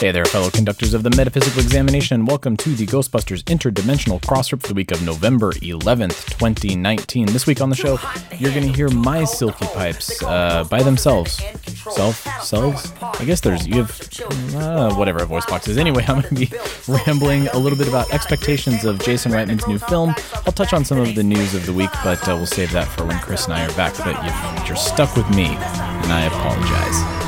Hey there, fellow conductors of the Metaphysical Examination, and welcome to the Ghostbusters Interdimensional Crossrip for the week of November 11th, 2019. This week on the show, you're going to hear my silky pipes uh, by themselves. Self? Selves? I guess there's, you have, uh, whatever voice box is. Anyway, I'm going to be rambling a little bit about expectations of Jason Reitman's new film. I'll touch on some of the news of the week, but uh, we'll save that for when Chris and I are back. But you're stuck with me, and I apologize.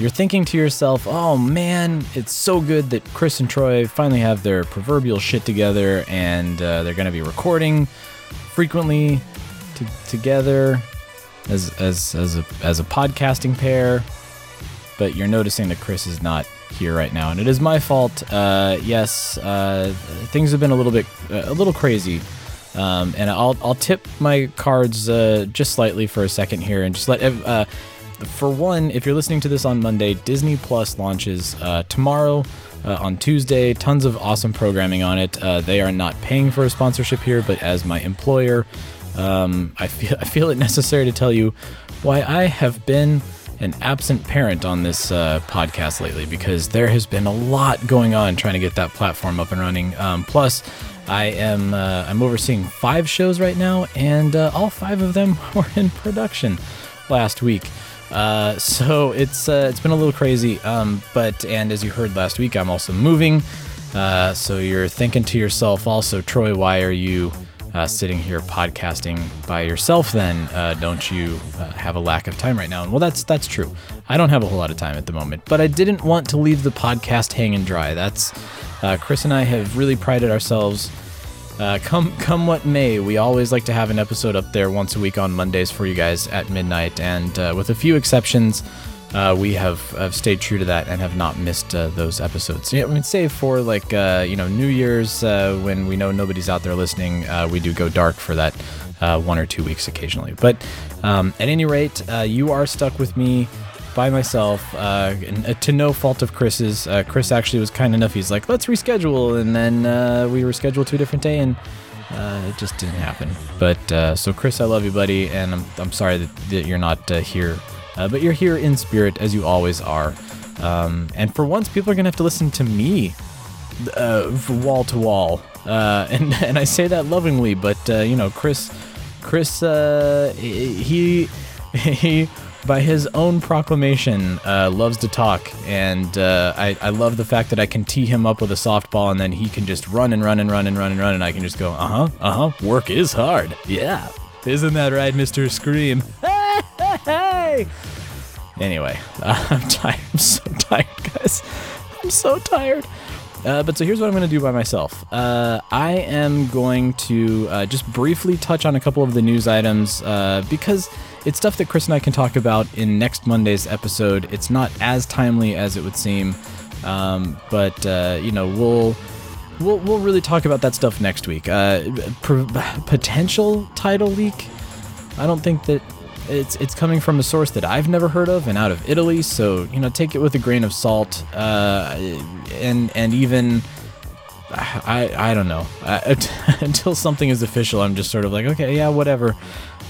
You're thinking to yourself, oh man, it's so good that Chris and Troy finally have their proverbial shit together and uh, they're going to be recording frequently t- together as, as, as, a, as a podcasting pair. But you're noticing that Chris is not here right now, and it is my fault. Uh, yes, uh, things have been a little bit, a little crazy. Um, and I'll, I'll tip my cards uh, just slightly for a second here and just let ev- uh, for one, if you're listening to this on Monday, Disney Plus launches uh, tomorrow. Uh, on Tuesday, tons of awesome programming on it. Uh, they are not paying for a sponsorship here, but as my employer, um, I feel I feel it necessary to tell you why I have been an absent parent on this uh, podcast lately because there has been a lot going on trying to get that platform up and running. Um, plus, I am uh, I'm overseeing five shows right now, and uh, all five of them were in production last week. Uh, so it's uh, it's been a little crazy. Um, but and as you heard last week, I'm also moving. Uh, so you're thinking to yourself, also, Troy, why are you uh, sitting here podcasting by yourself? Then uh, don't you uh, have a lack of time right now? And well, that's that's true. I don't have a whole lot of time at the moment, but I didn't want to leave the podcast hanging dry. That's Chris and I have really prided ourselves. Uh, come come what may, we always like to have an episode up there once a week on Mondays for you guys at midnight, and uh, with a few exceptions, uh, we have, have stayed true to that and have not missed uh, those episodes. Yeah, I mean, save for like uh, you know New Year's uh, when we know nobody's out there listening, we do go dark for that one or two weeks occasionally. But um, at any rate, you are stuck with me by myself, uh, to no fault of Chris's. Uh, Chris actually was kind enough. He's like, let's reschedule, and then uh, we rescheduled to a different day, and uh, it just didn't happen. But uh, so, Chris, I love you, buddy, and I'm, I'm sorry that, that you're not uh, here, but you're here in spirit as you always are. Um, and for once, people are gonna have to listen to me, wall to wall, and and I say that lovingly, but you know, Chris, Chris, he he by his own proclamation, uh, loves to talk, and uh, I, I love the fact that I can tee him up with a softball, and then he can just run and run and run and run and run, and I can just go, uh huh, uh huh, work is hard, yeah, isn't that right, Mister Scream? Hey, Anyway, uh, I'm tired. I'm so tired, guys. I'm so tired. Uh, but so here's what I'm going to do by myself. Uh, I am going to uh, just briefly touch on a couple of the news items uh, because it's stuff that Chris and I can talk about in next Monday's episode. It's not as timely as it would seem, um, but uh, you know we'll. We'll, we'll really talk about that stuff next week. Uh, potential title leak. I don't think that it's it's coming from a source that I've never heard of and out of Italy. So you know, take it with a grain of salt. Uh, and and even I I don't know uh, until something is official. I'm just sort of like, okay, yeah, whatever.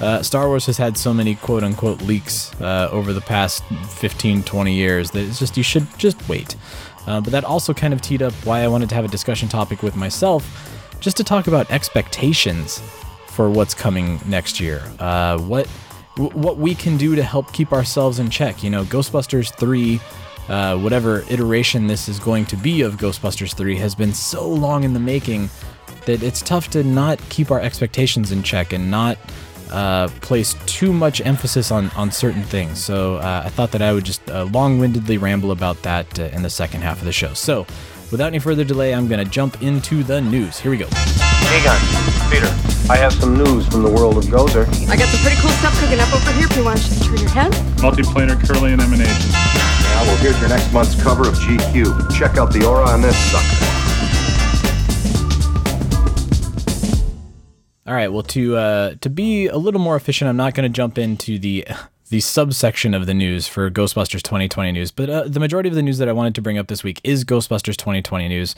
Uh, Star Wars has had so many quote unquote leaks uh, over the past 15, 20 years that it's just, you should just wait. Uh, but that also kind of teed up why I wanted to have a discussion topic with myself, just to talk about expectations for what's coming next year. Uh, what what we can do to help keep ourselves in check. You know, Ghostbusters 3 uh, whatever iteration this is going to be of Ghostbusters 3 has been so long in the making that it's tough to not keep our expectations in check and not uh, place too much emphasis on, on certain things. So uh, I thought that I would just uh, long windedly ramble about that uh, in the second half of the show. So without any further delay, I'm going to jump into the news. Here we go. Egon, Peter, I have some news from the world of Gozer. I got some pretty cool stuff cooking up over here if you want to turn your head. Multiplanar Kirlian emanation. Yeah, well, here's your next month's cover of GQ. Check out the aura on this sucker. All right. Well, to uh, to be a little more efficient, I'm not going to jump into the the subsection of the news for Ghostbusters 2020 news, but uh, the majority of the news that I wanted to bring up this week is Ghostbusters 2020 news.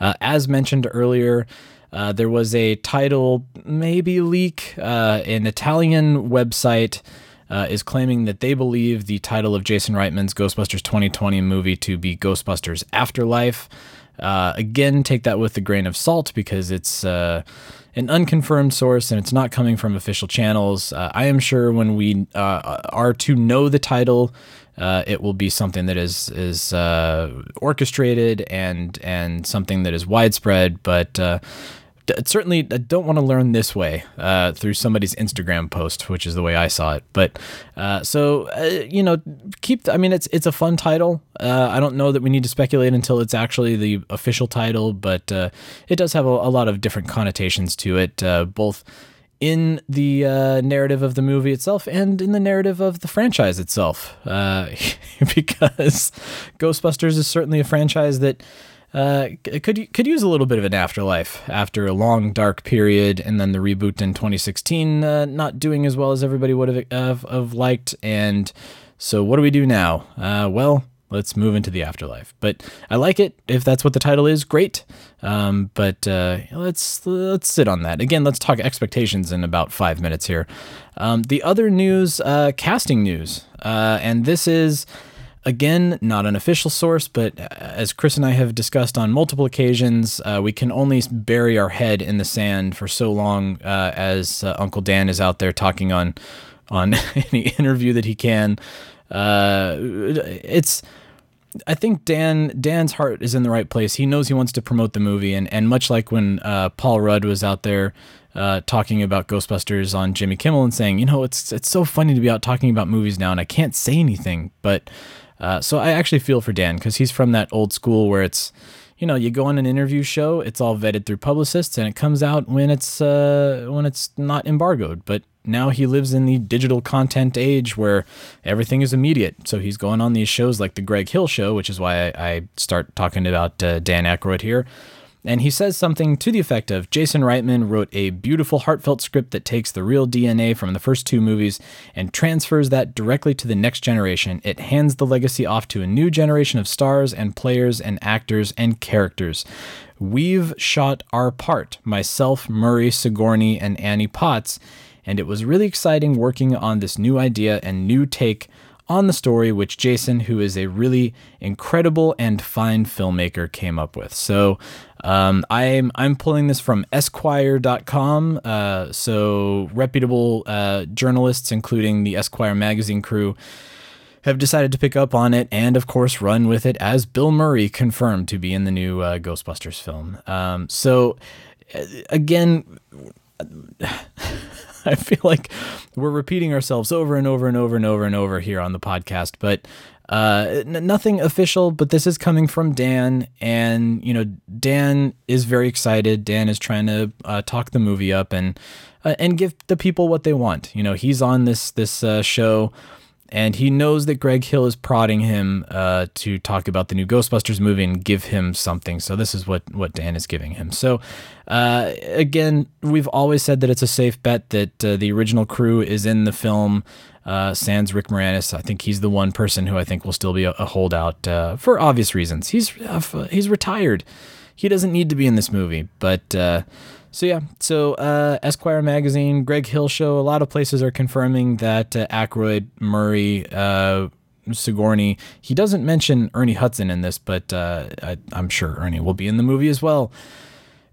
Uh, as mentioned earlier, uh, there was a title maybe leak. Uh, an Italian website uh, is claiming that they believe the title of Jason Reitman's Ghostbusters 2020 movie to be Ghostbusters Afterlife. Uh, again, take that with a grain of salt because it's an unconfirmed source and it's not coming from official channels. Uh, I am sure when we uh, are to know the title, uh, it will be something that is is uh, orchestrated and and something that is widespread. But uh, d- certainly, I don't want to learn this way uh, through somebody's Instagram post, which is the way I saw it. But uh, so uh, you know, keep. I mean, it's it's a fun title. Uh, I don't know that we need to speculate until it's actually the official title, but uh, it does have a, a lot of different connotations to it, uh, both in the uh, narrative of the movie itself and in the narrative of the franchise itself. Uh, because Ghostbusters is certainly a franchise that uh, could could use a little bit of an afterlife after a long dark period, and then the reboot in 2016 uh, not doing as well as everybody would have, have, have liked. And so, what do we do now? Uh, well, let's move into the afterlife. But I like it. If that's what the title is, great. Um, but uh, let's let's sit on that again. Let's talk expectations in about five minutes here. Um, the other news, uh, casting news, uh, and this is. Again, not an official source, but as Chris and I have discussed on multiple occasions, uh, we can only bury our head in the sand for so long uh, as uh, Uncle Dan is out there talking on on any interview that he can. Uh, it's I think Dan Dan's heart is in the right place. He knows he wants to promote the movie, and and much like when uh, Paul Rudd was out there uh, talking about Ghostbusters on Jimmy Kimmel and saying, you know, it's it's so funny to be out talking about movies now, and I can't say anything, but uh, so I actually feel for Dan because he's from that old school where it's. You know, you go on an interview show, it's all vetted through publicists, and it comes out when it's uh, when it's not embargoed. But now he lives in the digital content age where everything is immediate. So he's going on these shows like the Greg Hill Show, which is why I, I start talking about uh, Dan Aykroyd here. And he says something to the effect of Jason Reitman wrote a beautiful, heartfelt script that takes the real DNA from the first two movies and transfers that directly to the next generation. It hands the legacy off to a new generation of stars and players and actors and characters. We've shot our part, myself, Murray Sigourney, and Annie Potts, and it was really exciting working on this new idea and new take on the story, which Jason, who is a really incredible and fine filmmaker, came up with. So um, I'm I'm pulling this from Esquire.com. Uh, so reputable uh, journalists, including the Esquire magazine crew, have decided to pick up on it and, of course, run with it as Bill Murray confirmed to be in the new uh, Ghostbusters film. Um, so uh, again. I feel like we're repeating ourselves over and over and over and over and over here on the podcast, but uh, n- nothing official. But this is coming from Dan, and you know, Dan is very excited. Dan is trying to uh, talk the movie up and uh, and give the people what they want. You know, he's on this this uh, show. And he knows that Greg Hill is prodding him uh, to talk about the new Ghostbusters movie and give him something. So this is what what Dan is giving him. So uh, again, we've always said that it's a safe bet that the original crew is in the film. Uh, sans Rick Moranis, I think he's the one person who I think will still be a, a holdout uh, for obvious reasons. He's uh, he's retired. He doesn't need to be in this movie, but. Uh, so yeah, so uh, Esquire magazine, Greg Hill show, a lot of places are confirming that uh, Murray, uh, Sigourney. He doesn't mention Ernie Hudson in this, but uh, I, I'm sure Ernie will be in the movie as well.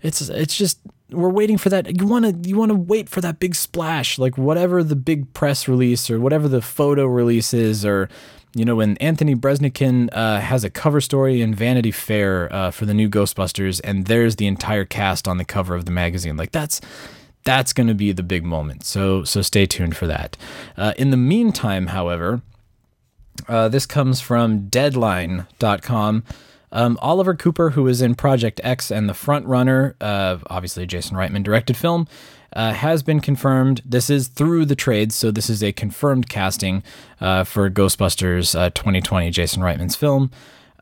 It's it's just we're waiting for that. You want to you want to wait for that big splash, like whatever the big press release or whatever the photo release is, or you know, when Anthony Breznican uh, has a cover story in Vanity Fair uh, for the new Ghostbusters, and there's the entire cast on the cover of the magazine. Like that's that's going to be the big moment. So so stay tuned for that. Uh, in the meantime, however, uh, this comes from Deadline.com. Um, Oliver Cooper, who was in Project X and The Front Runner, uh, obviously Jason Reitman directed film, uh, has been confirmed. This is through the trades, so this is a confirmed casting uh, for Ghostbusters uh, 2020, Jason Reitman's film.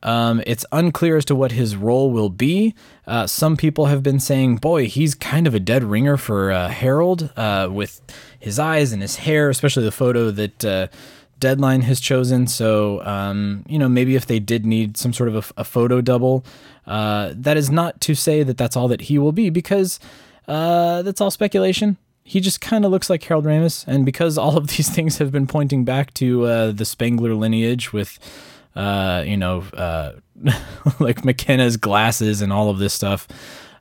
Um, it's unclear as to what his role will be. Uh, some people have been saying, boy, he's kind of a dead ringer for uh, Harold uh, with his eyes and his hair, especially the photo that uh, Deadline has chosen. So, um, you know, maybe if they did need some sort of a, a photo double, uh, that is not to say that that's all that he will be, because uh, that's all speculation he just kind of looks like Harold Ramis. And because all of these things have been pointing back to uh, the Spangler lineage with uh, you know, uh, like McKenna's glasses and all of this stuff.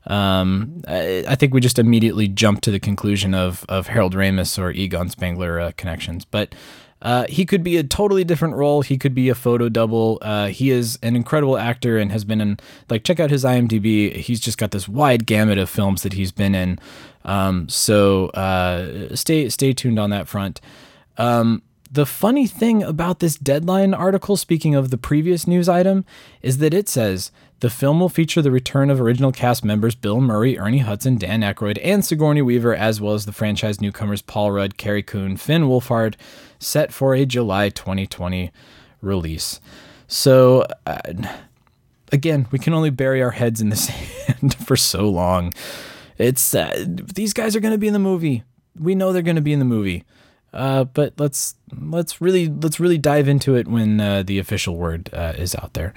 Um, I, I, think we just immediately jumped to the conclusion of of Harold Ramis or Egon Spangler uh, connections, but. Uh, he could be a totally different role. He could be a photo double. Uh, he is an incredible actor and has been in, like, check out his IMDb. He's just got this wide gamut of films that he's been in. Um, so uh, stay stay tuned on that front. Um, the funny thing about this deadline article, speaking of the previous news item, is that it says the film will feature the return of original cast members Bill Murray, Ernie Hudson, Dan Aykroyd, and Sigourney Weaver, as well as the franchise newcomers Paul Rudd, Carrie Coon, Finn Wolfhard, set for a July 2020 release. So, uh, again, we can only bury our heads in the sand for so long. It's uh, these guys are going to be in the movie. We know they're going to be in the movie. Uh, but let's let's really let's really dive into it when uh, the official word uh, is out there.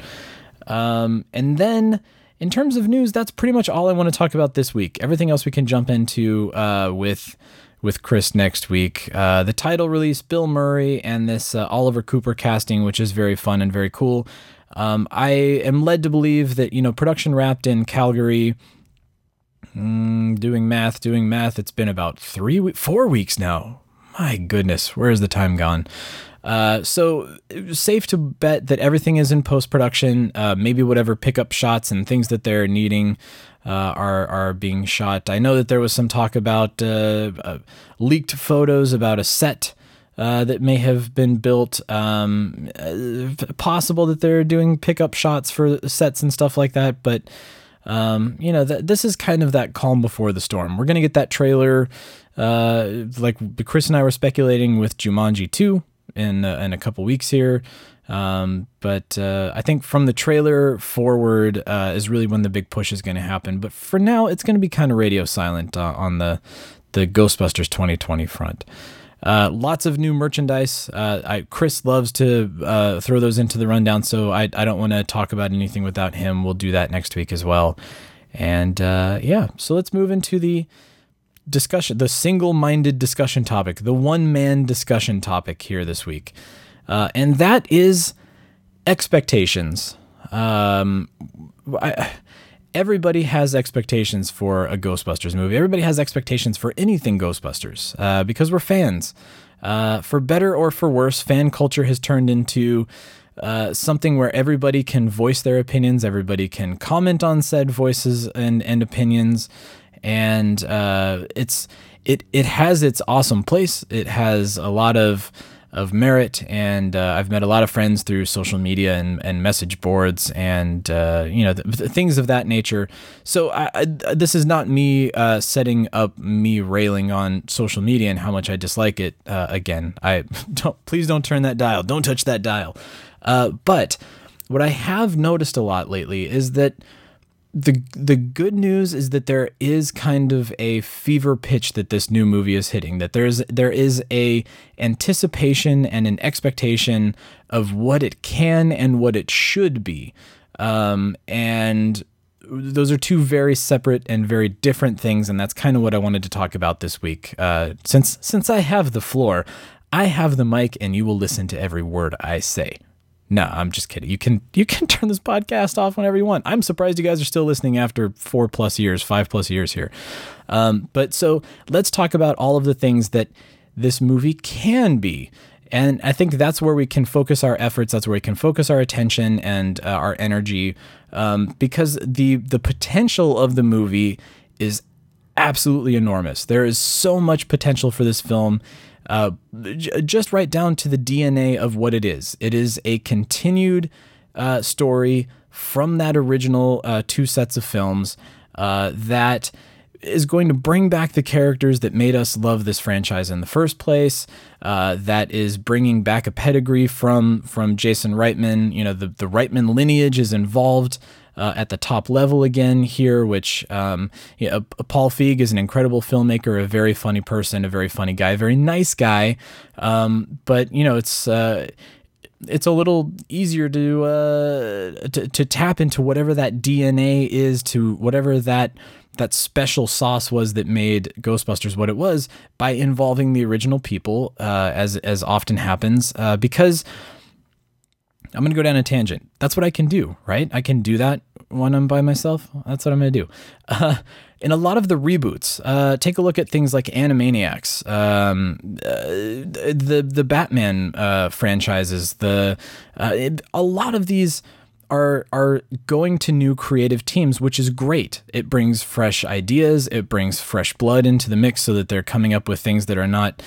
Um, and then in terms of news, that's pretty much all I want to talk about this week. Everything else we can jump into uh, with with Chris next week. Uh, the title release, Bill Murray, and this uh, Oliver Cooper casting, which is very fun and very cool. Um, I am led to believe that you know production wrapped in Calgary. Mm, doing math, doing math. It's been about three, four weeks now my goodness, where has the time gone? Uh, so safe to bet that everything is in post production. Uh, maybe whatever pickup shots and things that they're needing uh, are are being shot. I know that there was some talk about uh, uh, leaked photos about a set. That may have been built. Um, possible that they're doing pickup shots for sets and stuff like that, but um, you know, th- this is kind of that calm before the storm. We're gonna get that trailer uh, like Chris and I were speculating with Jumanji 2 in uh, in a couple weeks here. Um, but uh, I think from the trailer forward uh, is really when the big push is going to happen. But for now, it's going to be kind of radio silent uh, on the the Ghostbusters 2020 front. Uh, lots of new merchandise. Uh, I, Chris loves to throw those into the rundown, so I, I don't want to talk about anything without him. We'll do that next week as well. And yeah, so let's move into the discussion, the single minded discussion topic, the one man discussion topic here this week. Uh, and that is expectations. Um, I, everybody has expectations for a Ghostbusters movie. Everybody has expectations for anything Ghostbusters uh, because we're fans. Uh, for better or for worse, fan culture has turned into uh, something where everybody can voice their opinions, everybody can comment on said voices and, and opinions and uh, it's it it has its awesome place. It has a lot of of merit, and uh, I've met a lot of friends through social media and, and message boards, and uh, you know th- things of that nature. So I, I, this is not me uh, setting up me railing on social media and how much I dislike it. Uh, again, I don't please don't turn that dial. Don't touch that dial. Uh, but what I have noticed a lot lately is that the the good news is that there is kind of a fever pitch that this new movie is hitting that there's there is a anticipation and an expectation of what it can and what it should be. Um, and those are two very separate and very different things and that's kind of what I wanted to talk about this week. Uh, since since I have the floor I have the mic and you will listen to every word I say no, I'm just kidding. You can you can turn this podcast off whenever you want. I'm surprised you guys are still listening after four plus years, five plus years here. Um, but so let's talk about all of the things that this movie can be. And I think that's where we can focus our efforts. That's where we can focus our attention and uh, our energy, um, because the the potential of the movie is absolutely enormous. There is so much potential for this film. Uh, j- just right down to the DNA of what it is. It is a continued uh, story from that original uh, two sets of films uh, that is going to bring back the characters that made us love this franchise in the first place. Uh, that is bringing back a pedigree from from Jason Reitman. You know, the the Reitman lineage is involved. Uh, at the top level again here, which um, know, Paul Feig is an incredible filmmaker, a very funny person, a very funny guy, a very nice guy. Um, but you know, it's uh, it's a little easier to, uh, to to tap into whatever that DNA is, to whatever that that special sauce was that made Ghostbusters what it was by involving the original people, uh, as as often happens, uh, because. I'm going to go down a tangent. That's what I can do, right? I can do that when I'm by myself. That's what I'm going to do. Uh, in a lot of the reboots, uh, take a look at things like Animaniacs, um, uh, the the Batman uh, franchises. The uh, it, a lot of these are are going to new creative teams, which is great. It brings fresh ideas, it brings fresh blood into the mix, so that they're coming up with things that are not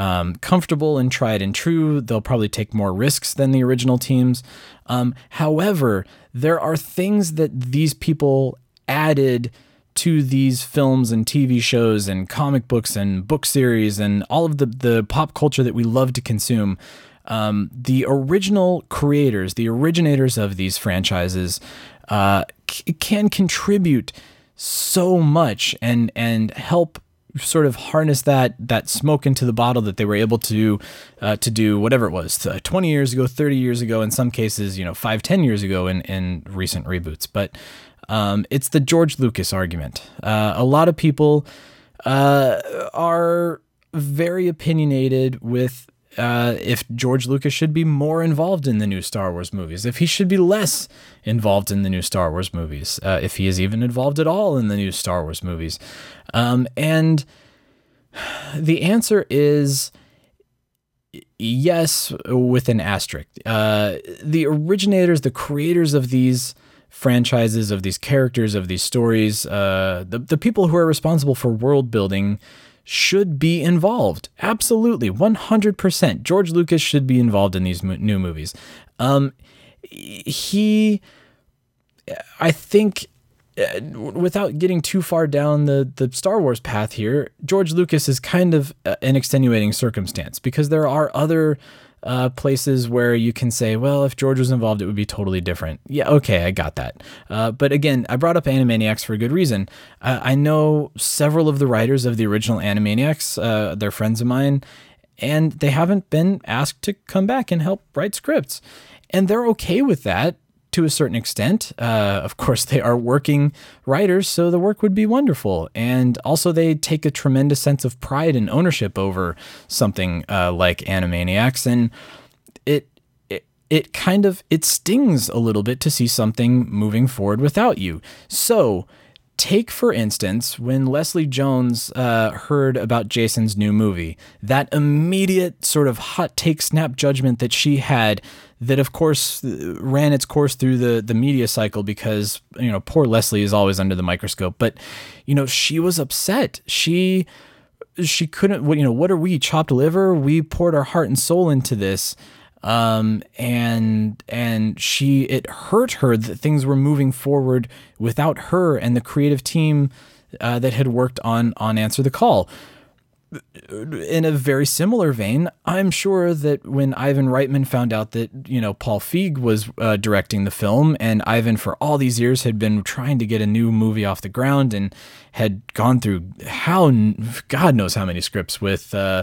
um, comfortable and tried and true. They'll probably take more risks than the original teams. Um, however, there are things that these people added to these films and TV shows and comic books and book series and all of the the pop culture that we love to consume um, the original creators, the originators of these franchises, uh, c- can contribute so much and and help sort of harness that that smoke into the bottle that they were able to uh, to do whatever it was 20 years ago 30 years ago in some cases you know 5 10 years ago in in recent reboots. But um, it's the george lucas argument. Uh, a lot of people uh, are very opinionated with uh, if George Lucas should be more involved in the new Star Wars movies, if he should be less involved in the new Star Wars movies, uh, if he is even involved at all in the new Star Wars movies. Um, and the answer is yes, with an asterisk. Uh, the originators, the creators of these franchises, of these characters, of these stories, uh, the, the people who are responsible for world building should be involved. Absolutely, 100%. George Lucas should be involved in these mo- new movies. Um, he, I think, uh, without getting too far down the, the Star Wars path here, George Lucas is kind of uh, an extenuating circumstance because there are other uh, places where you can say, well, if George was involved, it would be totally different. Yeah, okay, I got that. Uh, but again, I brought up Animaniacs for a good reason. Uh, I know several of the writers of the original Animaniacs, uh, they're friends of mine, and they haven't been asked to come back and help write scripts. And they're okay with that to a certain extent. Uh, of course, they are working writers, so the work would be wonderful. And also, they take a tremendous sense of pride and ownership over something uh, like Animaniacs, and it, it it kind of it stings a little bit to see something moving forward without you. So. Take, for instance, when Leslie Jones uh, heard about Jason's new movie, that immediate sort of hot take snap judgment that she had that of course ran its course through the the media cycle because you know poor Leslie is always under the microscope. But you know she was upset. She she couldn't you know what are we chopped liver? We poured our heart and soul into this um and and she it hurt her that things were moving forward without her and the creative team uh, that had worked on on answer the call. In a very similar vein, I'm sure that when Ivan Reitman found out that, you know, Paul Feig was uh, directing the film and Ivan for all these years had been trying to get a new movie off the ground and had gone through how, God knows how many scripts with, uh,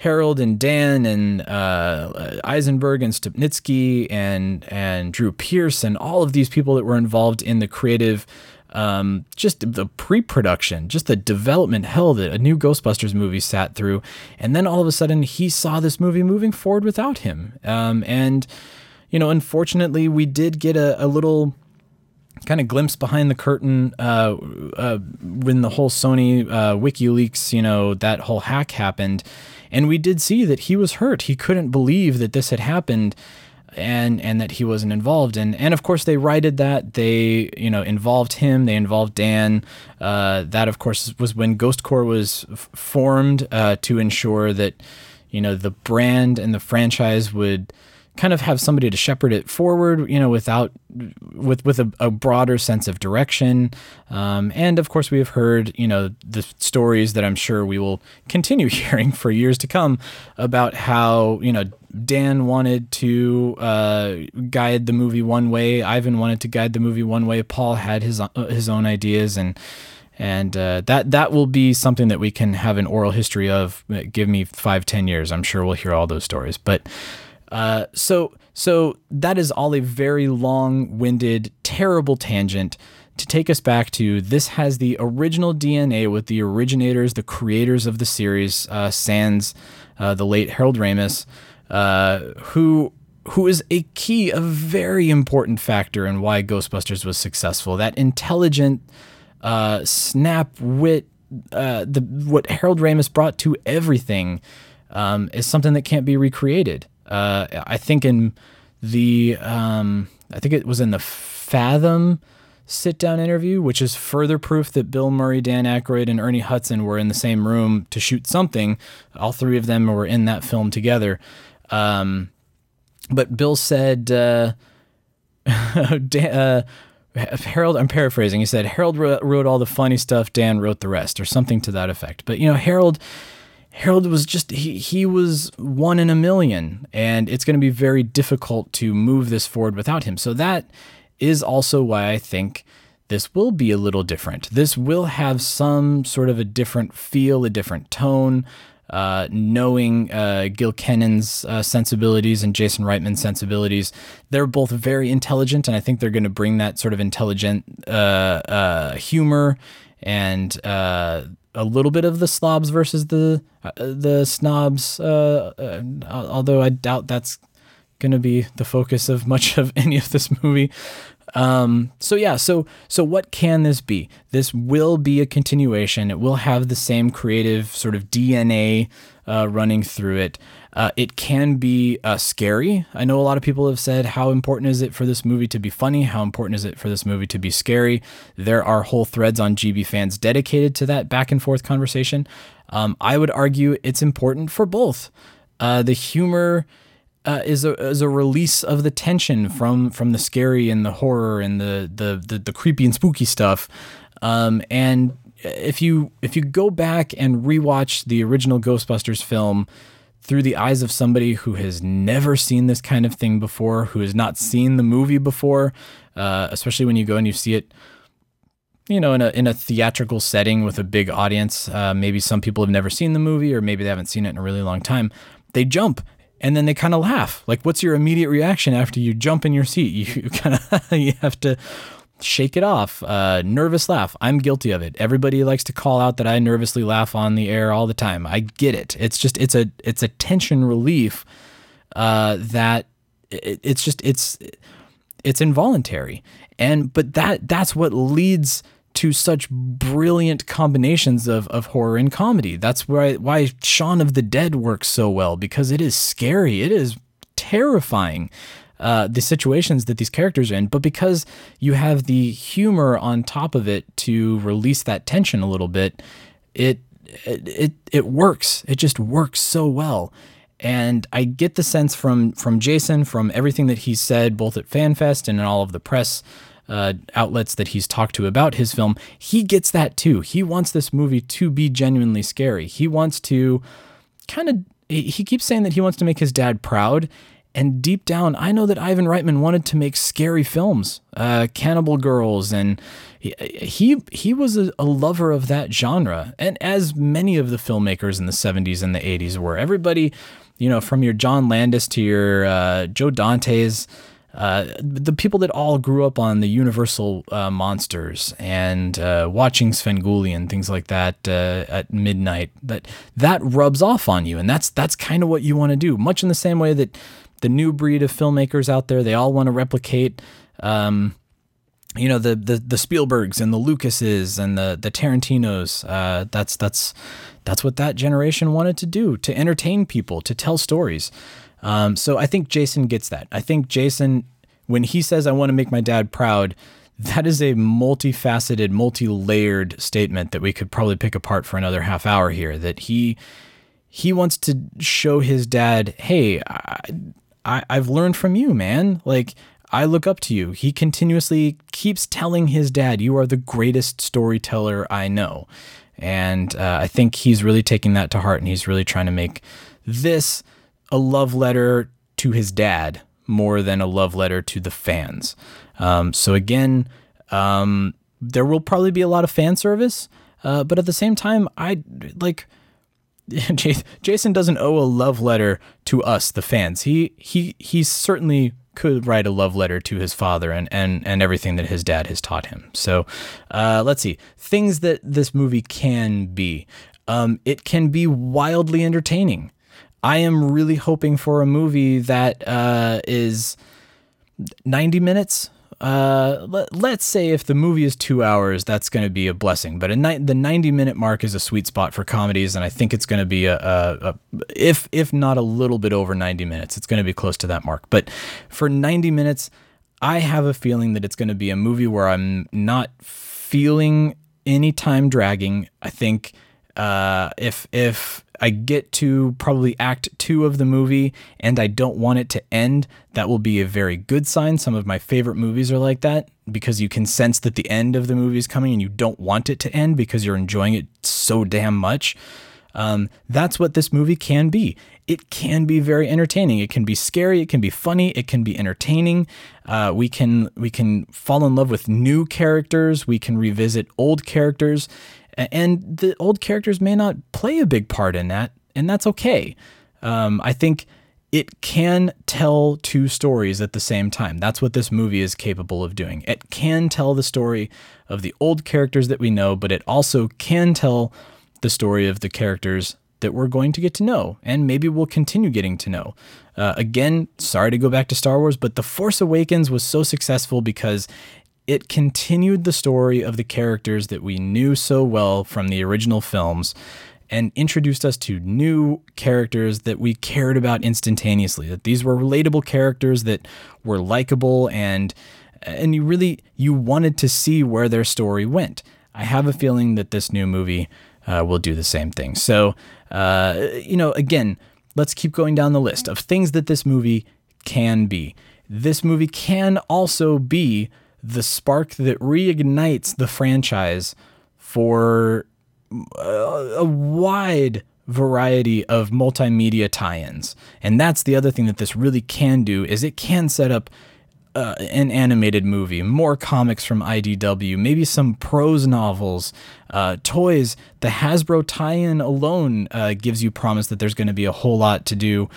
Harold and Dan and uh, Eisenberg and Stupnitsky and and Drew Pearce and all of these people that were involved in the creative um, just the pre-production, just the development hell that a new Ghostbusters movie sat through, and then all of a sudden he saw this movie moving forward without him. Um, and you know, unfortunately, we did get a, a little kind of glimpse behind the curtain uh, uh, when the whole Sony uh, WikiLeaks, you know, that whole hack happened. And we did see that he was hurt. He couldn't believe that this had happened and and that he wasn't involved. And and of course they righted that. They you know involved him. They involved Dan. Uh, that of course was when Ghost Corps was f- formed uh, to ensure that you know the brand and the franchise would kind of have somebody to shepherd it forward, you know, without with with a, a broader sense of direction. Um, and of course, we have heard, you know, the stories that I'm sure we will continue hearing for years to come about how you know Dan wanted to uh, guide the movie one way, Ivan wanted to guide the movie one way, Paul had his uh, his own ideas and. And uh, that that will be something that we can have an oral history of. Give me five, ten years. I'm sure we'll hear all those stories. But uh, so so that is all a very long-winded, terrible tangent to take us back to this has the original DNA with the originators, the creators of the series, uh, Sans, uh, the late Harold Ramis, uh, who who is a key, a very important factor in why Ghostbusters was successful. That intelligent, uh, snap wit, uh, the what Harold Ramis brought to everything um, is something that can't be recreated. Uh, I think in the um, I think it was in the Fathom sit down interview, which is further proof that Bill Murray, Dan Aykroyd, and Ernie Hudson were in the same room to shoot something. All three of them were in that film together. Um, but Bill said, uh, uh, Harold, I'm paraphrasing. He said Harold wrote all the funny stuff, Dan wrote the rest, or something to that effect. But you know, Harold Harold was just he he was one in a million, and it's going to be very difficult to move this forward without him. So that is also why I think this will be a little different. This will have some sort of a different feel, a different tone. Uh, knowing uh, Gil Kenan's uh, sensibilities and Jason Reitman's sensibilities, they're both very intelligent, and I think they're going to bring that sort of intelligent uh, uh, humor and uh, a little bit of the slobs versus the uh, the snobs. Uh, uh, although I doubt that's going to be the focus of much of any of this movie. Um, so yeah, so so what can this be? This will be a continuation. It will have the same creative sort of DNA uh, running through it. Uh, it can be uh, scary. I know a lot of people have said, how important is it for this movie to be funny? How important is it for this movie to be scary? There are whole threads on GB fans dedicated to that back and forth conversation. Um, I would argue it's important for both. Uh, the humor uh, is a is a release of the tension from from the scary and the horror and the the the, the creepy and spooky stuff. Um, and if you if you go back and rewatch the original Ghostbusters film through the eyes of somebody who has never seen this kind of thing before, who has not seen the movie before, uh, especially when you go and you see it, you know, in a in a theatrical setting with a big audience. Uh, maybe some people have never seen the movie, or maybe they haven't seen it in a really long time. They jump and then they kind of laugh. Like, what's your immediate reaction after you jump in your seat? You kind of you have to shake it off. Uh, nervous laugh. I'm guilty of it. Everybody likes to call out that I nervously laugh on the air all the time. I get it. It's just it's a it's a tension relief uh, that it, it's just it's it's involuntary. And but that that's what leads to such brilliant combinations of, of horror and comedy. That's why why Shaun of the Dead works so well because it is scary. It is terrifying uh, the situations that these characters are in, but because you have the humor on top of it to release that tension a little bit, it it it, it works. It just works so well. And I get the sense from from Jason, from everything that he said, both at FanFest and in all of the press uh, outlets that he's talked to about his film, he gets that too. He wants this movie to be genuinely scary. He wants to kind of. He keeps saying that he wants to make his dad proud, and deep down, I know that Ivan Reitman wanted to make scary films, uh, Cannibal Girls, and he he, he was a, a, lover of that genre, and as many of the filmmakers in the '70s and the '80s were. Everybody, you know, from your John Landis to your uh, Joe Dante's, uh, the people that all grew up on the Universal uh, monsters and uh, watching Svengoolie and things like that uh, at midnight, that that rubs off on you, and that's that's kind of what you want to do. Much in the same way that the new breed of filmmakers out there. They all want to replicate, um, you know the the the Spielbergs and the Lucases and the the Tarantinos. Uh, that's that's that's what that generation wanted to do to entertain people, to tell stories. Um, so I think Jason gets that. I think Jason, when he says, "I want to make my dad proud," that is a multifaceted, multi-layered statement that we could probably pick apart for another half hour here. That he he wants to show his dad, "Hey, I, I I've learned from you, man. Like." I look up to you. He continuously keeps telling his dad, You are the greatest storyteller I know. And uh, I think he's really taking that to heart and he's really trying to make this a love letter to his dad more than a love letter to the fans. Um, so, again, um, there will probably be a lot of fan service, uh, but at the same time, I like. Jason doesn't owe a love letter to us, the fans. He he he certainly could write a love letter to his father and, and, and everything that his dad has taught him. So uh, let's see. Things that this movie can be. Um, it can be wildly entertaining. I am really hoping for a movie that uh, is 90 minutes, uh, let, us say if the movie is two hours, that's going to be a blessing. But a ni- the 90 minute mark is a sweet spot for comedies, and I think it's going to be a, a, a, if if not a little bit over 90 minutes, it's going to be close to that mark. But for 90 minutes, I have a feeling that it's going to be a movie where I'm not feeling any time dragging. I think uh, if if I get to probably act two of the movie and I don't want it to end, that will be a very good sign. Some of my favorite movies are like that because you can sense that the end of the movie is coming and you don't want it to end because you're enjoying it so damn much. Um, that's what this movie can be. It can be very entertaining. It can be scary. It can be funny. It can be entertaining. Uh, we can we can fall in love with new characters. We can revisit old characters, and the old characters may not play a big part in that, and that's okay. Um, I think it can tell two stories at the same time. That's what this movie is capable of doing. It can tell the story of the old characters that we know, but it also can tell the story of the characters that we're going to get to know, and maybe we'll continue getting to know. Uh, again, sorry to go back to Star Wars, but The Force Awakens was so successful because it continued the story of the characters that we knew so well from the original films and introduced us to new characters that we cared about instantaneously that these were relatable characters that were likable and and you really you wanted to see where their story went. I have a feeling that this new movie uh, will do the same thing. So uh, you know again let's keep going down the list of things that this movie can be. This movie can also be the spark that reignites the franchise for a, a wide variety of multimedia tie-ins. And that's the other thing that this really can do is it can set up uh, an animated movie, more comics from IDW, maybe some prose novels, uh, toys. The Hasbro tie-in alone uh, gives you promise that there's going to be a whole lot to do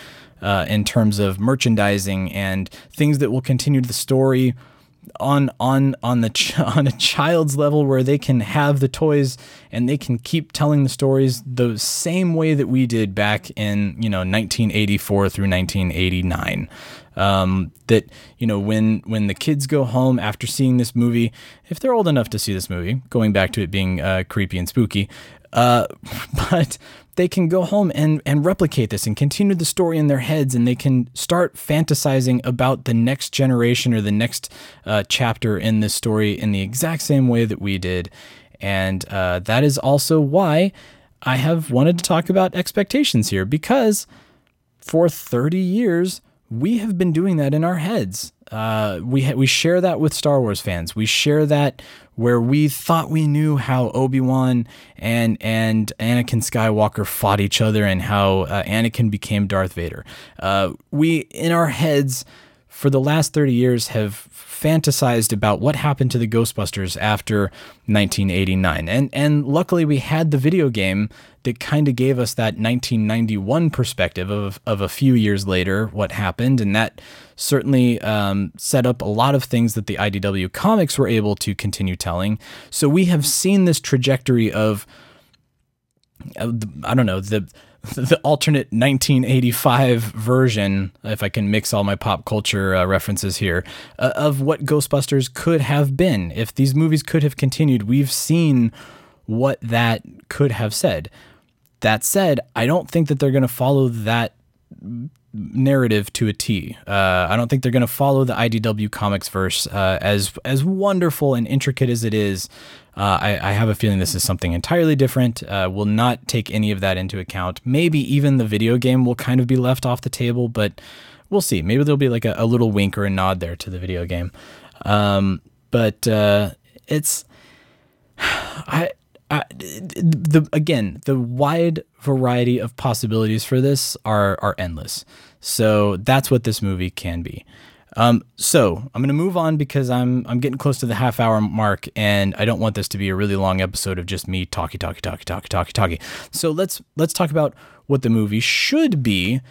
uh, in terms of merchandising and things that will continue the story on on on the ch- on a child's level where they can have the toys and they can keep telling the stories the same way that we did back in you know 1984 through 1989 um, that you know when when the kids go home after seeing this movie if they're old enough to see this movie going back to it being uh, creepy and spooky uh, but they can go home and, and replicate this and continue the story in their heads and they can start fantasizing about the next generation or the next uh, chapter in this story in the exact same way that we did. And uh, that is also why I have wanted to talk about expectations here because for 30 years, we have been doing that in our heads. Uh, we ha- we share that with Star Wars fans. We share that where we thought we knew how Obi Wan and and Anakin Skywalker fought each other and how uh, Anakin became Darth Vader. Uh, we in our heads for the last thirty years have fantasized about what happened to the Ghostbusters after 1989. And and luckily we had the video game that kind of gave us that 1991 perspective of of a few years later what happened and that certainly um, set up a lot of things that the IDW comics were able to continue telling. So we have seen this trajectory of I don't know the the alternate 1985 version, if I can mix all my pop culture uh, references here, uh, of what Ghostbusters could have been. If these movies could have continued, we've seen what that could have said. That said, I don't think that they're going to follow that narrative to a T. Uh, I don't think they're going to follow the IDW comics verse uh, as as wonderful and intricate as it is. Uh, I, I, have a feeling this is something entirely different. Uh, will not take any of that into account. Maybe even the video game will kind of be left off the table, but we'll see. Maybe there'll be like a, a little wink or a nod there to the video game. Um, but uh, it's I the again the wide variety of possibilities for this are are endless. So that's what this movie can be. Um, so I'm gonna move on because I'm I'm getting close to the half hour mark, and I don't want this to be a really long episode of just me talky talky talky talky talky talky. So let's let's talk about what the movie should be,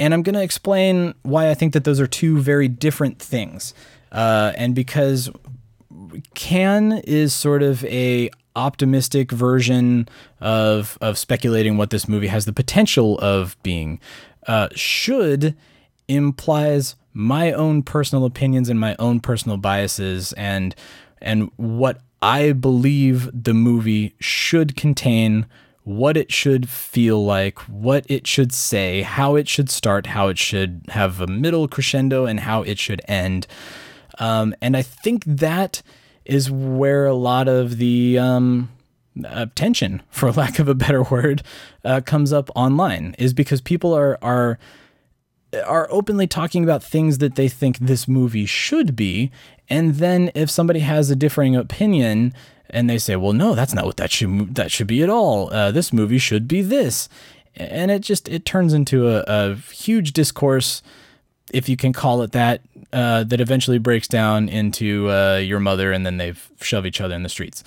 and I'm gonna explain why I think that those are two very different things. Uh, and because can is sort of a optimistic version of of speculating what this movie has the potential of being. Uh, should implies my own personal opinions and my own personal biases and and what I believe the movie should contain, what it should feel like, what it should say, how it should start, how it should have a middle crescendo, and how it should end. Um, and I think that is where a lot of the um, uh, tension, for lack of a better word, uh, comes up online, is because people are are are openly talking about things that they think this movie should be, and then if somebody has a differing opinion and they say, "Well, no, that's not what that should that should be at all. Uh, this movie should be this," and it just it turns into a, a huge discourse, if you can call it that, uh, that eventually breaks down into uh, your mother, and then they shove each other in the streets.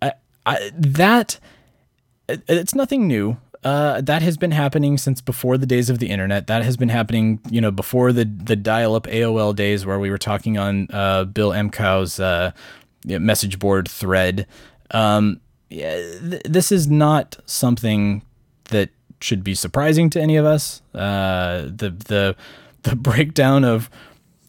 I, I, that it's nothing new. Uh, that has been happening since before the days of the internet. That has been happening, you know, before the the dial-up AOL days, where we were talking on uh, Bill Emcow's uh, message board thread. Um, yeah, th- this is not something that should be surprising to any of us. Uh, the the the breakdown of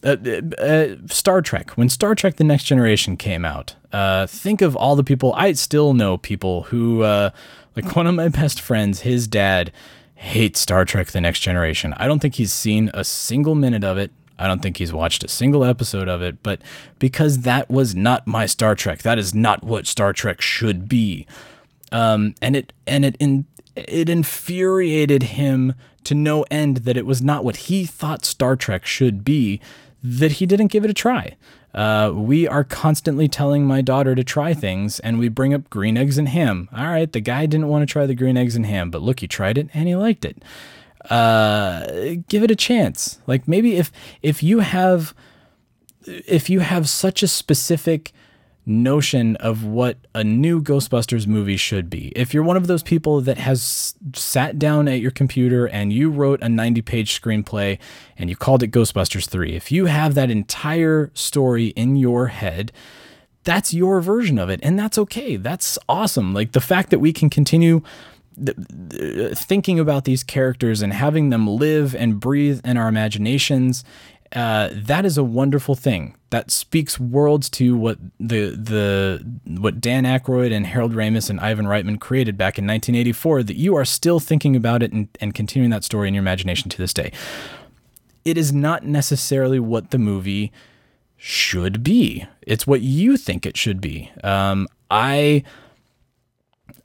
uh, uh, Star Trek. When Star Trek: The Next Generation came out, uh, think of all the people. I still know people who, uh, like one of my best friends, his dad hates Star Trek: The Next Generation. I don't think he's seen a single minute of it. I don't think he's watched a single episode of it. But because that was not my Star Trek, that is not what Star Trek should be. Um, and it and it in, it infuriated him to no end that it was not what he thought Star Trek should be that he didn't give it a try. Uh, we are constantly telling my daughter to try things, and we bring up green eggs and ham. All right, the guy didn't want to try the green eggs and ham, but look, he tried it and he liked it. Uh, give it a chance. Like maybe if if you have if you have such a specific notion of what a new Ghostbusters movie should be. If you're one of those people that has sat down at your computer and you wrote a 90 page screenplay and you called it Ghostbusters 3, if you have that entire story in your head, that's your version of it. And that's okay. That's awesome. Like the fact that we can continue thinking about these characters and having them live and breathe in our imaginations uh, that is a wonderful thing. That speaks worlds to what the the what Dan Aykroyd and Harold Ramis and Ivan Reitman created back in 1984. That you are still thinking about it and, and continuing that story in your imagination to this day. It is not necessarily what the movie should be. It's what you think it should be. Um, I,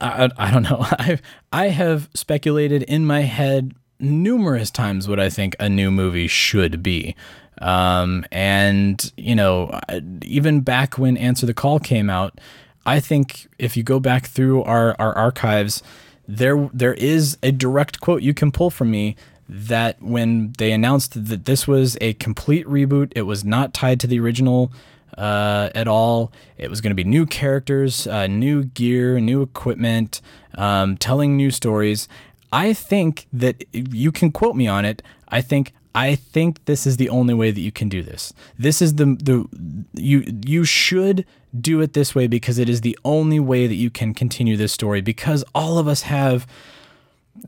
I, I don't know. I I have speculated in my head numerous times what I think a new movie should be. Um, and, you know, even back when Answer the Call came out, I think if you go back through our, our archives, there there is a direct quote you can pull from me that when they announced that this was a complete reboot, it was not tied to the original uh, at all. It was going to be new characters, uh, new gear, new equipment, um, telling new stories. I think that you can quote me on it. I think I think this is the only way that you can do this. This is the the you you should do it this way because it is the only way that you can continue this story because all of us have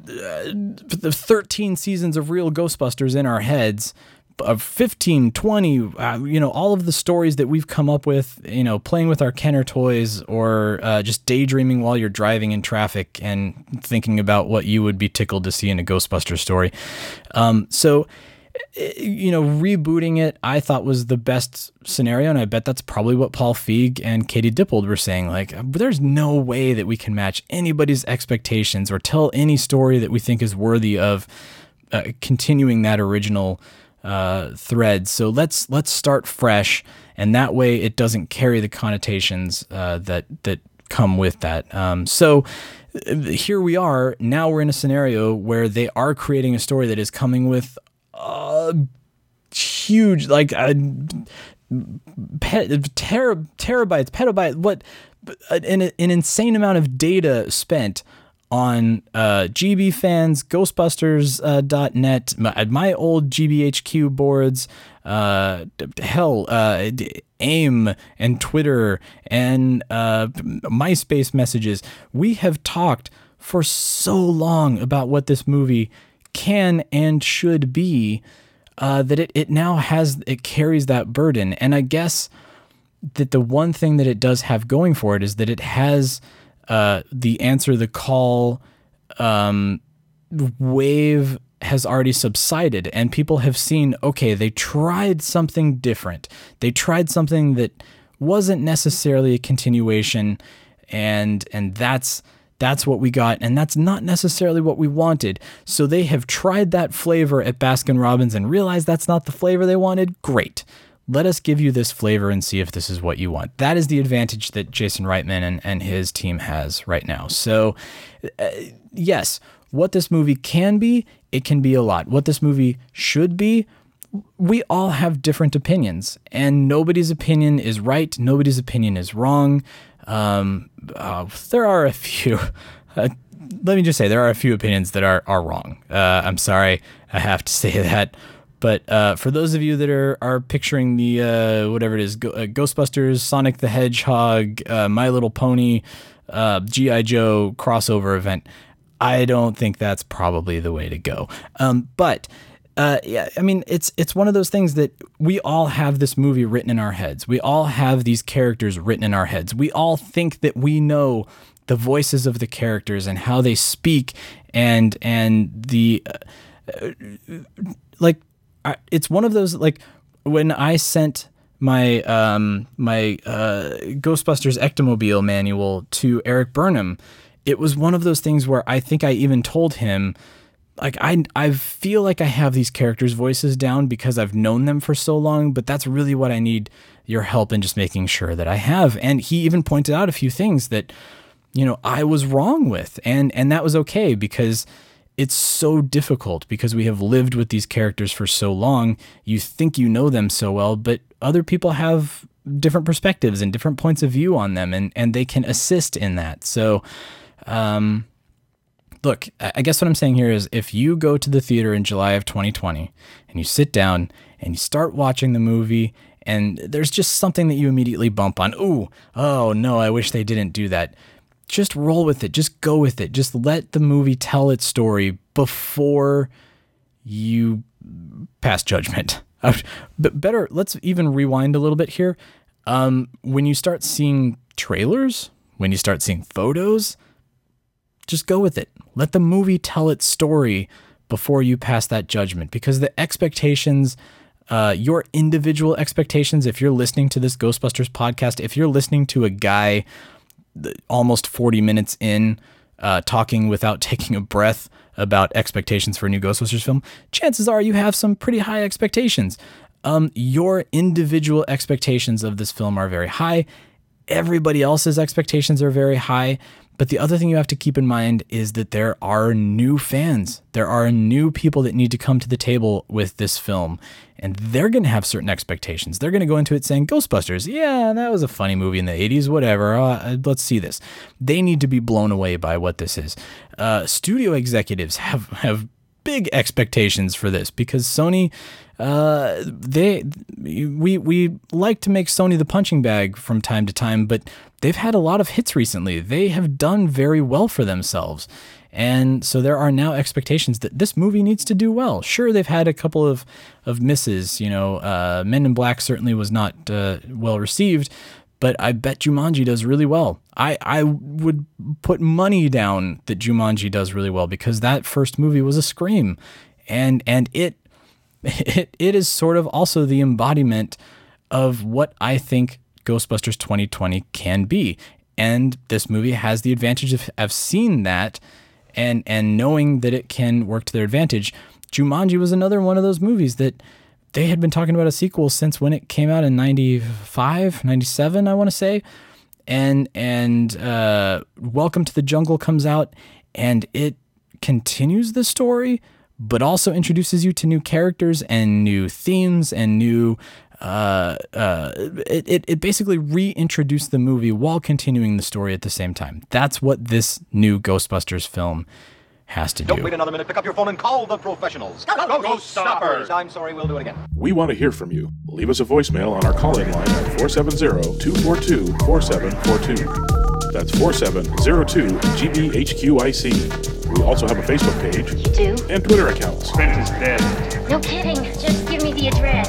uh, the 13 seasons of real Ghostbusters in our heads of 15 20 uh, you know all of the stories that we've come up with you know playing with our kenner toys or uh, just daydreaming while you're driving in traffic and thinking about what you would be tickled to see in a ghostbuster story um, so you know, rebooting it, I thought was the best scenario, and I bet that's probably what Paul Feig and Katie Dippold were saying. Like, there's no way that we can match anybody's expectations or tell any story that we think is worthy of uh, continuing that original uh, thread. So let's let's start fresh, and that way it doesn't carry the connotations uh, that that come with that. Um, so uh, here we are. Now we're in a scenario where they are creating a story that is coming with uh, huge, like uh, pet, ter- terabytes, petabytes, what an, an insane amount of data spent on uh, GB fans, Ghostbusters.net, uh, my, my, old GBHQ boards, uh, hell, uh, AIM and Twitter and uh, MySpace messages. We have talked for so long about what this movie can and should be, uh, that it, it now has, it carries that burden. And I guess that the one thing that it does have going for it is that it has uh, the answer the call um, wave has already subsided and people have seen okay they tried something different they tried something that wasn't necessarily a continuation and and that's that's what we got, and that's not necessarily what we wanted. So they have tried that flavor at Baskin Robbins and realized that's not the flavor they wanted. Great. Let us give you this flavor and see if this is what you want. That is the advantage that Jason Reitman and, and his team has right now. So, uh, yes, what this movie can be, it can be a lot. What this movie should be, we all have different opinions, and nobody's opinion is right, nobody's opinion is wrong. Um, uh, there are a few. Uh, let me just say there are a few opinions that are are wrong. Uh, I'm sorry, I have to say that. But uh, for those of you that are are picturing the uh, whatever it is, Go- uh, Ghostbusters, Sonic the Hedgehog, My Little Pony, GI Joe crossover event, I don't think that's probably the way to go. Um, but uh, yeah, I mean, it's it's one of those things that we all have this movie written in our heads. We all have these characters written in our heads. We all think that we know the voices of the characters and how they speak, and and the uh, like. It's one of those like when I sent my um my uh, Ghostbusters Ectomobile manual to Erik Burnham. It was one of those things where I think I even told him like I I feel like I have these characters' voices down because I've known them for so long, but that's really what I need your help in just making sure that I have. And he even pointed out a few things that you know I was wrong with, and and that was okay because it's so difficult because we have lived with these characters for so long. You think you know them so well, but other people have different perspectives and different points of view on them, and and they can assist in that. So. Um, look, I guess what I'm saying here is if you go to the theater in July of 2020 and you sit down and you start watching the movie and there's just something that you immediately bump on, ooh, oh no, I wish they didn't do that. Just roll with it. Just go with it. Just let the movie tell its story before you pass judgment. But better, let's even rewind a little bit here. Um, when you start seeing trailers, when you start seeing photos, just go with it. Let the movie tell its story before you pass that judgment because the expectations, uh, your individual expectations, if you're listening to this Ghostbusters podcast, if you're listening to a guy almost 40 minutes in uh, talking without taking a breath about expectations for a new Ghostbusters film, chances are you have some pretty high expectations. Um, your individual expectations of this film are very high. Everybody else's expectations are very high. But the other thing you have to keep in mind is that there are new fans. There are new people that need to come to the table with this film, and they're going to have certain expectations. They're going to go into it saying, Ghostbusters, yeah, that was a funny movie in the 80s, whatever. Uh, let's see this. They need to be blown away by what this is. Uh, studio executives have, have big expectations for this because Sony uh, they we we like to make Sony the punching bag from time to time, but they've had a lot of hits recently. They have done very well for themselves. And so there are now expectations that this movie needs to do well. Sure, they've had a couple of, of misses. You know, uh, Men in Black certainly was not uh, well received, but I bet Jumanji does really well. I, I would put money down that Jumanji does really well because that first movie was a scream. And and it it, it is sort of also the embodiment of what I think Ghostbusters 2020 can be. And this movie has the advantage of, of seeing that and and knowing that it can work to their advantage. Jumanji was another one of those movies that they had been talking about a sequel since when it came out in 95, 97, I want to say. And and uh, Welcome to the Jungle comes out and it continues the story, but also introduces you to new characters and new themes and new uh, uh, it, it, it basically reintroduced the movie while continuing the story at the same time. That's what this new Ghostbusters film has to Don't do. wait another minute. Pick up your phone and call the professionals. Go, go, go, stoppers! I'm sorry, we'll do it again. We want to hear from you. Leave us a voicemail on our call-in line at 470-242-4742. That's 4702-GBHQIC. We also have a Facebook page Do? and Twitter accounts. Spence is dead. No kidding. Just give me the address.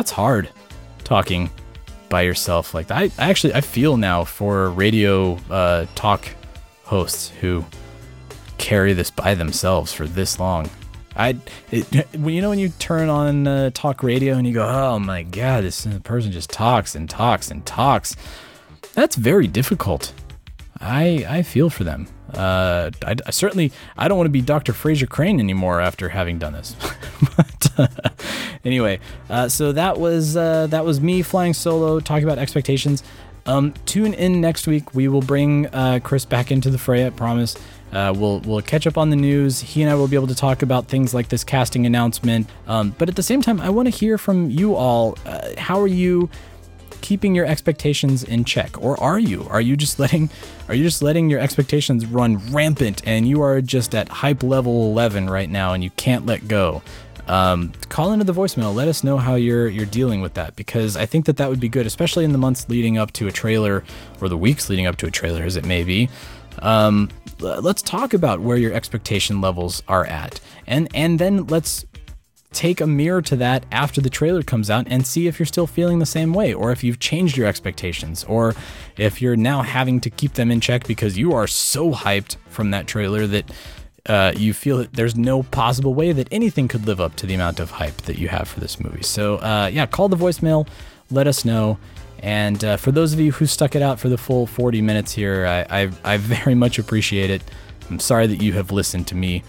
That's hard talking by yourself like. I, I actually I feel now for radio uh, talk hosts who carry this by themselves for this long. I it, when you know when you turn on uh, talk radio and you go, oh my god, this person just talks and talks and talks. That's very difficult. I I feel for them. Uh, I, I certainly I don't want to be Dr. Frasier Crane anymore after having done this. but uh, anyway, uh, so that was uh, that was me flying solo talking about expectations. Um, tune in next week. We will bring uh, Chris back into the fray. I promise. Uh, we'll we'll catch up on the news. He and I will be able to talk about things like this casting announcement. Um, but at the same time, I want to hear from you all. Uh, how are you? Keeping your expectations in check or are you? Are you just letting are you just letting your expectations run rampant and you are just at hype level 11 right now and you can't let go? Um, call into the voicemail. Let us know how you're you're dealing with that because i think that that would be good especially in the months leading up to a trailer or the weeks leading up to a trailer as it may be. Um, let's talk about where your expectation levels are at and and then let's take a mirror to that after the trailer comes out and see if you're still feeling the same way or if you've changed your expectations or if you're now having to keep them in check because you are so hyped from that trailer that uh, you feel that there's no possible way that anything could live up to the amount of hype that you have for this movie. So, uh, yeah, call the voicemail, let us know. And uh, for those of you who stuck it out for the full 40 minutes here, I, I, I very much appreciate it. I'm sorry that you have listened to me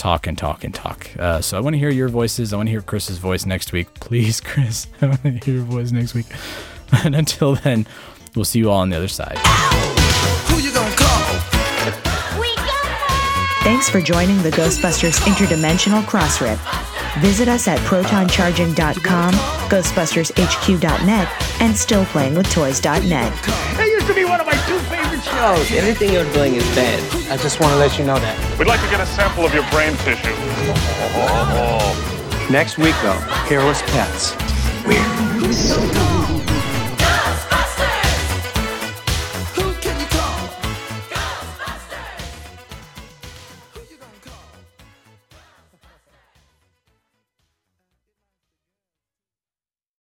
talk and talk and talk. Uh, so I want to hear your voices. I want to hear Chris's voice next week. Please, Chris, I want to hear your voice next week. And until then, we'll see you all on the other side. Thanks for joining the Ghostbusters Interdimensional Crossrip. Visit us at protoncharging.com, ghostbustershq.net, and stillplayingwithtoys.net. That used to be one of my two favorite shows. Anything you're doing is bad. I just want to let you know that. We'd like to get a sample of your brain tissue. Next week, though, hairless pets. Weird.